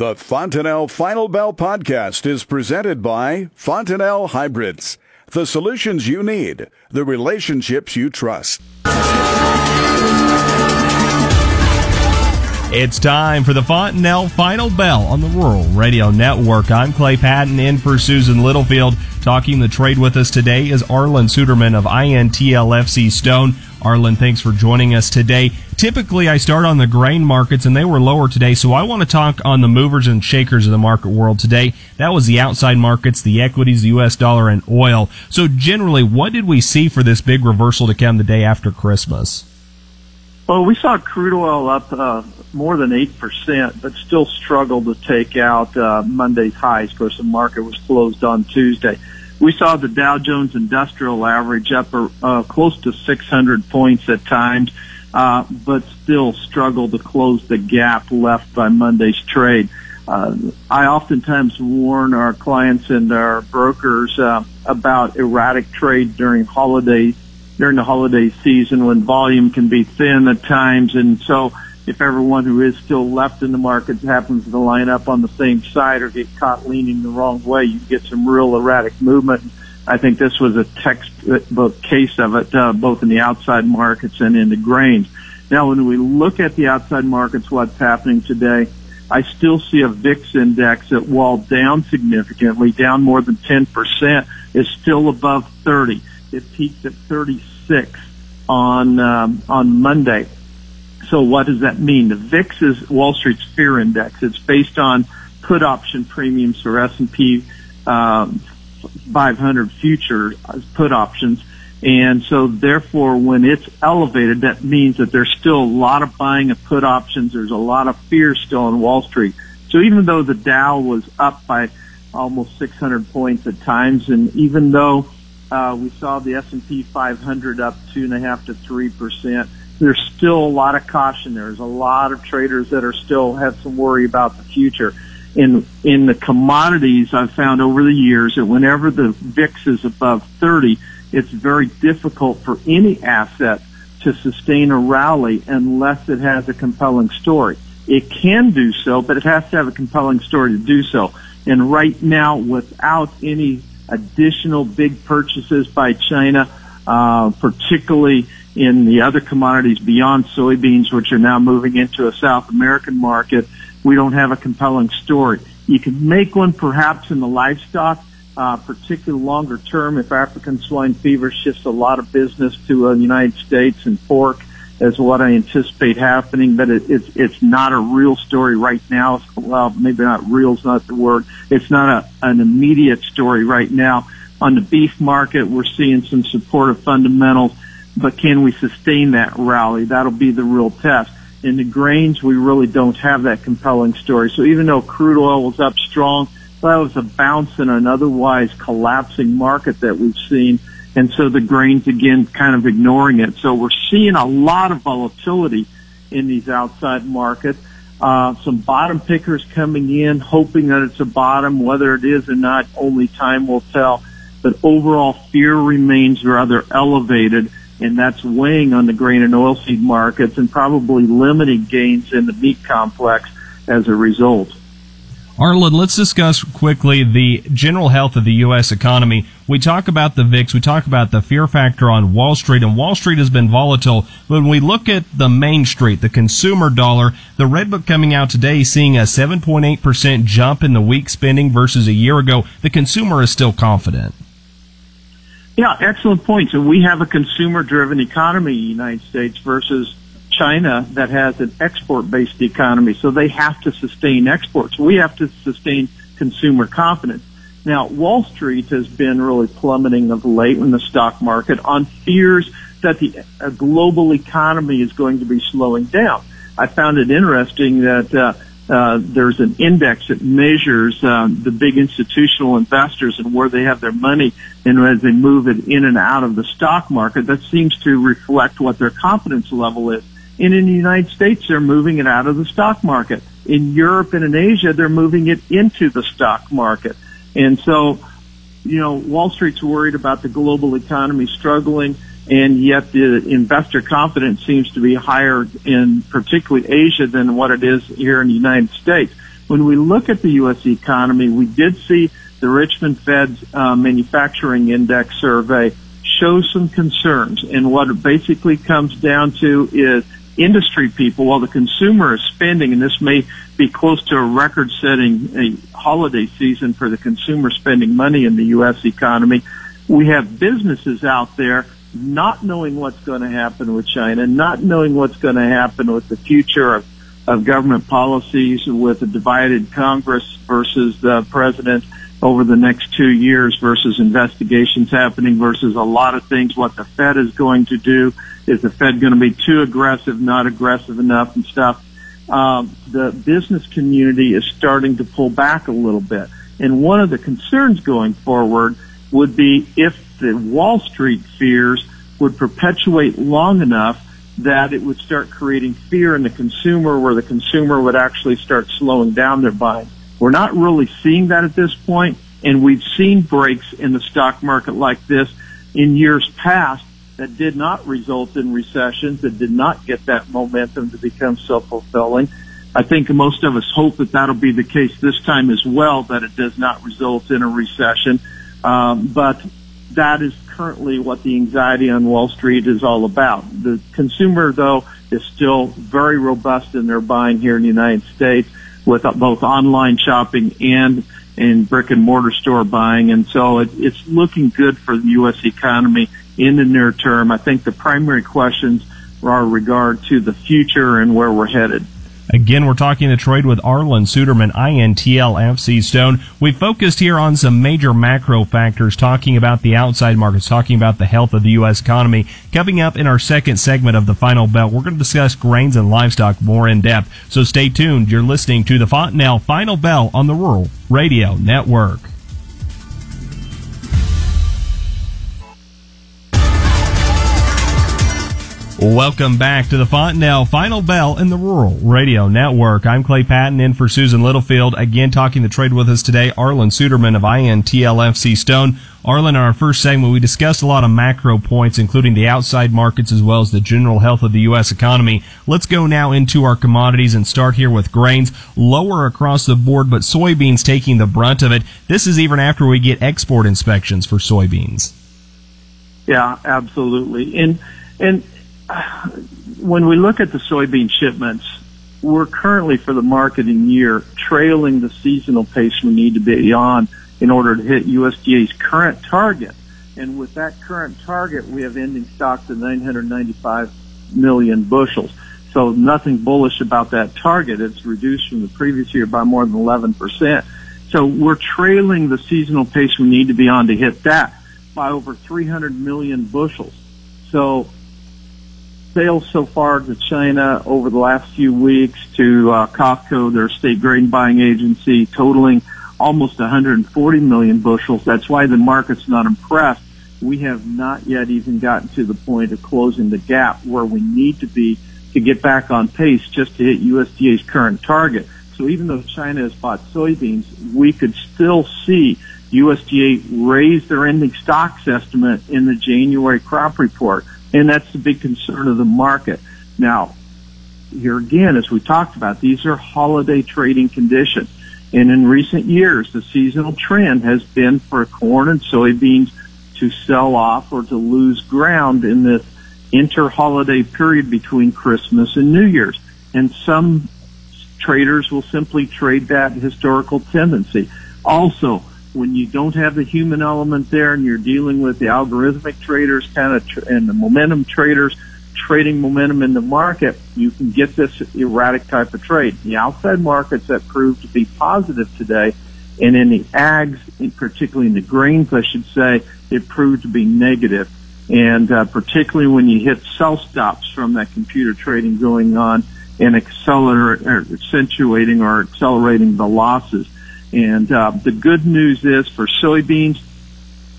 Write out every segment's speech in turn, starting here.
The Fontanelle Final Bell podcast is presented by Fontanelle Hybrids. The solutions you need, the relationships you trust. It's time for the Fontanelle Final Bell on the Rural Radio Network. I'm Clay Patton in for Susan Littlefield. Talking the trade with us today is Arlan Suderman of INTLFC Stone. Arlan, thanks for joining us today. Typically, I start on the grain markets, and they were lower today, so I want to talk on the movers and shakers of the market world today. That was the outside markets, the equities, the U.S. dollar, and oil. So, generally, what did we see for this big reversal to come the day after Christmas? Well, we saw crude oil up uh, more than 8%, but still struggled to take out uh, Monday's highs. Of course, the market was closed on Tuesday. We saw the Dow Jones Industrial Average up uh, close to 600 points at times, uh, but still struggled to close the gap left by Monday's trade. Uh, I oftentimes warn our clients and our brokers uh, about erratic trade during holiday during the holiday season when volume can be thin at times, and so if everyone who is still left in the market happens to line up on the same side or get caught leaning the wrong way, you get some real erratic movement. I think this was a textbook case of it, uh, both in the outside markets and in the grains. Now, when we look at the outside markets, what's happening today, I still see a VIX index that, while down significantly, down more than 10%, is still above 30. It peaked at 36 on um, on Monday. So what does that mean? The VIX is Wall Street's fear index. It's based on put option premiums for S&P um, 500 future put options. And so therefore, when it's elevated, that means that there's still a lot of buying of put options. There's a lot of fear still in Wall Street. So even though the Dow was up by almost 600 points at times, and even though uh, we saw the S&P 500 up two and a half to three percent, there's still a lot of caution. There's a lot of traders that are still have some worry about the future. In in the commodities, I've found over the years that whenever the VIX is above 30, it's very difficult for any asset to sustain a rally unless it has a compelling story. It can do so, but it has to have a compelling story to do so. And right now, without any additional big purchases by China, uh, particularly in the other commodities beyond soybeans, which are now moving into a South American market, we don't have a compelling story. You can make one perhaps in the livestock, uh, particularly longer term if African swine fever shifts a lot of business to uh, the United States and pork is what I anticipate happening, but it, it's it's not a real story right now. Well, maybe not real is not the word. It's not a, an immediate story right now. On the beef market, we're seeing some supportive fundamentals but can we sustain that rally? That'll be the real test. In the grains, we really don't have that compelling story. So even though crude oil was up strong, that was a bounce in an otherwise collapsing market that we've seen. And so the grains again kind of ignoring it. So we're seeing a lot of volatility in these outside markets. Uh, some bottom pickers coming in, hoping that it's a bottom. Whether it is or not, only time will tell. But overall fear remains rather elevated and that's weighing on the grain and oilseed markets and probably limiting gains in the meat complex as a result. Arlan, let's discuss quickly the general health of the U.S. economy. We talk about the VIX, we talk about the fear factor on Wall Street, and Wall Street has been volatile. But when we look at the Main Street, the consumer dollar, the Red Book coming out today seeing a 7.8% jump in the week spending versus a year ago. The consumer is still confident. Yeah, excellent point. So we have a consumer-driven economy in the United States versus China that has an export-based economy. So they have to sustain exports. We have to sustain consumer confidence. Now, Wall Street has been really plummeting of late in the stock market on fears that the global economy is going to be slowing down. I found it interesting that uh, uh, there's an index that measures uh, the big institutional investors and where they have their money, and as they move it in and out of the stock market, that seems to reflect what their confidence level is. And in the United States, they're moving it out of the stock market. In Europe and in Asia, they're moving it into the stock market. And so, you know, Wall Street's worried about the global economy struggling and yet the investor confidence seems to be higher in particularly Asia than what it is here in the United States. when we look at the U.S. economy, we did see the Richmond Fed's uh, manufacturing index survey show some concerns. And what it basically comes down to is industry people, while the consumer is spending, and this may be close to a record setting a holiday season for the consumer spending money in the U.S. economy, we have businesses out there not knowing what's going to happen with China, not knowing what's going to happen with the future of, of government policies with a divided Congress versus the president over the next two years versus investigations happening versus a lot of things what the Fed is going to do. Is the Fed going to be too aggressive, not aggressive enough and stuff? Um, the business community is starting to pull back a little bit. And one of the concerns going forward would be if the Wall Street fears would perpetuate long enough that it would start creating fear in the consumer where the consumer would actually start slowing down their buying. We're not really seeing that at this point, and we've seen breaks in the stock market like this in years past that did not result in recessions, that did not get that momentum to become self-fulfilling. I think most of us hope that that'll be the case this time as well, that it does not result in a recession. Um, but that is currently what the anxiety on Wall Street is all about. The consumer, though, is still very robust in their buying here in the United States with both online shopping and in brick and mortar store buying. And so it, it's looking good for the U.S. economy in the near term. I think the primary questions are regard to the future and where we're headed. Again, we're talking trade with Arlan Suderman, INTL FC Stone. We focused here on some major macro factors, talking about the outside markets, talking about the health of the U.S. economy. Coming up in our second segment of the final bell, we're going to discuss grains and livestock more in depth. So stay tuned. You're listening to the Fontanelle Final Bell on the Rural Radio Network. Welcome back to the Fontanelle Final Bell in the Rural Radio Network. I'm Clay Patton in for Susan Littlefield. Again, talking the trade with us today, Arlan Suderman of INTLFC Stone. Arlan, in our first segment, we discussed a lot of macro points, including the outside markets as well as the general health of the U.S. economy. Let's go now into our commodities and start here with grains. Lower across the board, but soybeans taking the brunt of it. This is even after we get export inspections for soybeans. Yeah, absolutely. And, and, when we look at the soybean shipments, we're currently for the marketing year trailing the seasonal pace we need to be on in order to hit USDA's current target. And with that current target, we have ending stocks of 995 million bushels. So nothing bullish about that target. It's reduced from the previous year by more than 11%. So we're trailing the seasonal pace we need to be on to hit that by over 300 million bushels. So sales so far to China over the last few weeks to uh, COFCO, their state grain buying agency, totaling almost 140 million bushels. That's why the market's not impressed. We have not yet even gotten to the point of closing the gap where we need to be to get back on pace just to hit USDA's current target. So even though China has bought soybeans, we could still see USDA raise their ending stocks estimate in the January crop report. And that's the big concern of the market. Now, here again, as we talked about, these are holiday trading conditions. And in recent years, the seasonal trend has been for corn and soybeans to sell off or to lose ground in this inter-holiday period between Christmas and New Year's. And some traders will simply trade that historical tendency. Also, when you don't have the human element there and you're dealing with the algorithmic traders kind of tr- and the momentum traders trading momentum in the market, you can get this erratic type of trade. The outside markets that proved to be positive today and in the ags, particularly in the grains, I should say, it proved to be negative. And uh, particularly when you hit sell stops from that computer trading going on and accelerate, or accentuating or accelerating the losses. And uh, the good news is for soybeans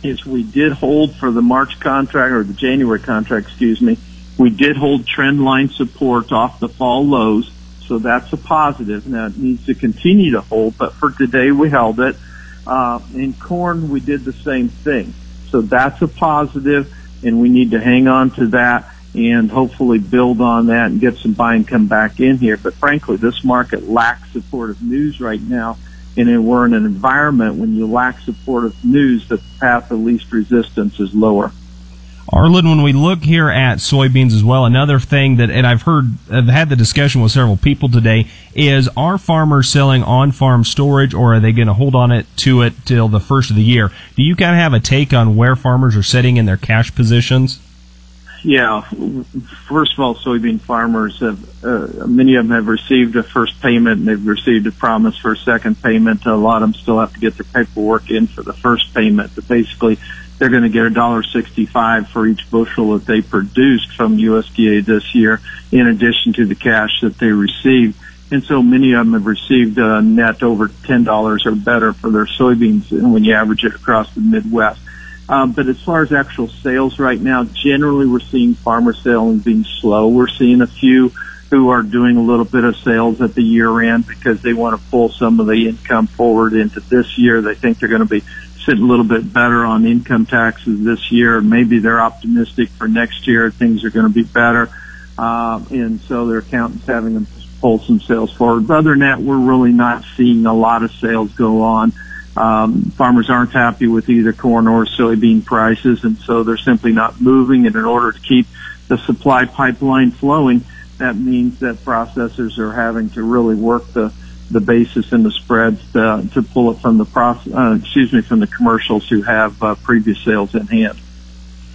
is we did hold for the March contract or the January contract, excuse me. We did hold trend line support off the fall lows, so that's a positive. Now it needs to continue to hold, but for today we held it. Uh, in corn, we did the same thing, so that's a positive, and we need to hang on to that. and hopefully build on that and get some buying come back in here. But frankly, this market lacks supportive news right now. And we're in an environment when you lack supportive news, the path of least resistance is lower. Arlan, when we look here at soybeans as well, another thing that, and I've heard, I've had the discussion with several people today, is are farmers selling on farm storage or are they going to hold on it to it till the first of the year? Do you kind of have a take on where farmers are sitting in their cash positions? Yeah. First of all, soybean farmers have, uh, many of them have received a first payment and they've received a promise for a second payment. A lot of them still have to get their paperwork in for the first payment, but basically they're going to get a dollar sixty-five for each bushel that they produced from USDA this year, in addition to the cash that they received. And so many of them have received a net over ten dollars or better for their soybeans when you average it across the Midwest. Um, but as far as actual sales right now, generally we're seeing farmer sales being slow. We're seeing a few who are doing a little bit of sales at the year end because they want to pull some of the income forward into this year. They think they're going to be sitting a little bit better on income taxes this year. Maybe they're optimistic for next year. Things are going to be better. Uh, and so their accountants having them pull some sales forward. But other than that, we're really not seeing a lot of sales go on. Um, farmers aren't happy with either corn or soybean prices, and so they're simply not moving. And in order to keep the supply pipeline flowing, that means that processors are having to really work the the basis and the spreads to, to pull it from the process, uh, excuse me, from the commercials who have uh, previous sales in hand.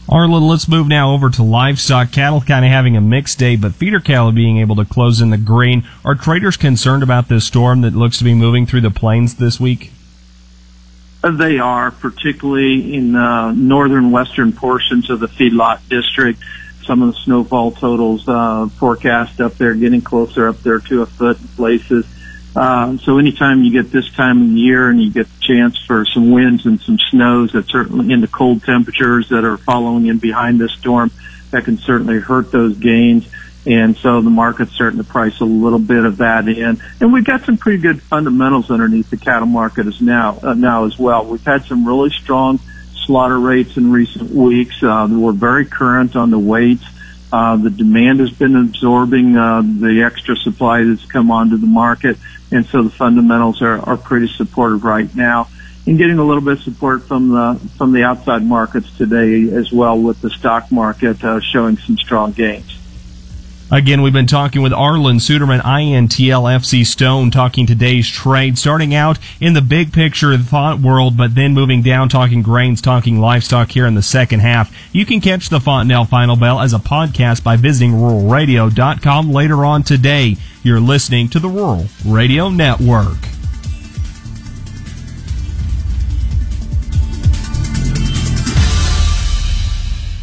Arlan, let's move now over to livestock. Cattle kind of having a mixed day, but feeder cattle being able to close in the green. Are traders concerned about this storm that looks to be moving through the plains this week? Uh, they are, particularly in uh, northern western portions of the feedlot district. Some of the snowfall totals uh, forecast up there, getting closer up there to a foot in places. Um, so anytime you get this time of the year and you get the chance for some winds and some snows that certainly in the cold temperatures that are following in behind this storm, that can certainly hurt those gains. And so the market's starting to price a little bit of that in. And we've got some pretty good fundamentals underneath the cattle market as now, uh, now as well. We've had some really strong slaughter rates in recent weeks. Uh, we're very current on the weights. Uh, the demand has been absorbing uh, the extra supply that's come onto the market, and so the fundamentals are, are pretty supportive right now. And getting a little bit of support from the from the outside markets today as well, with the stock market uh, showing some strong gains. Again, we've been talking with Arlan Suderman, INTLFC Stone, talking today's trade, starting out in the big picture of the thought world, but then moving down, talking grains, talking livestock here in the second half. You can catch the Fontanelle Final Bell as a podcast by visiting ruralradio.com later on today. You're listening to the Rural Radio Network.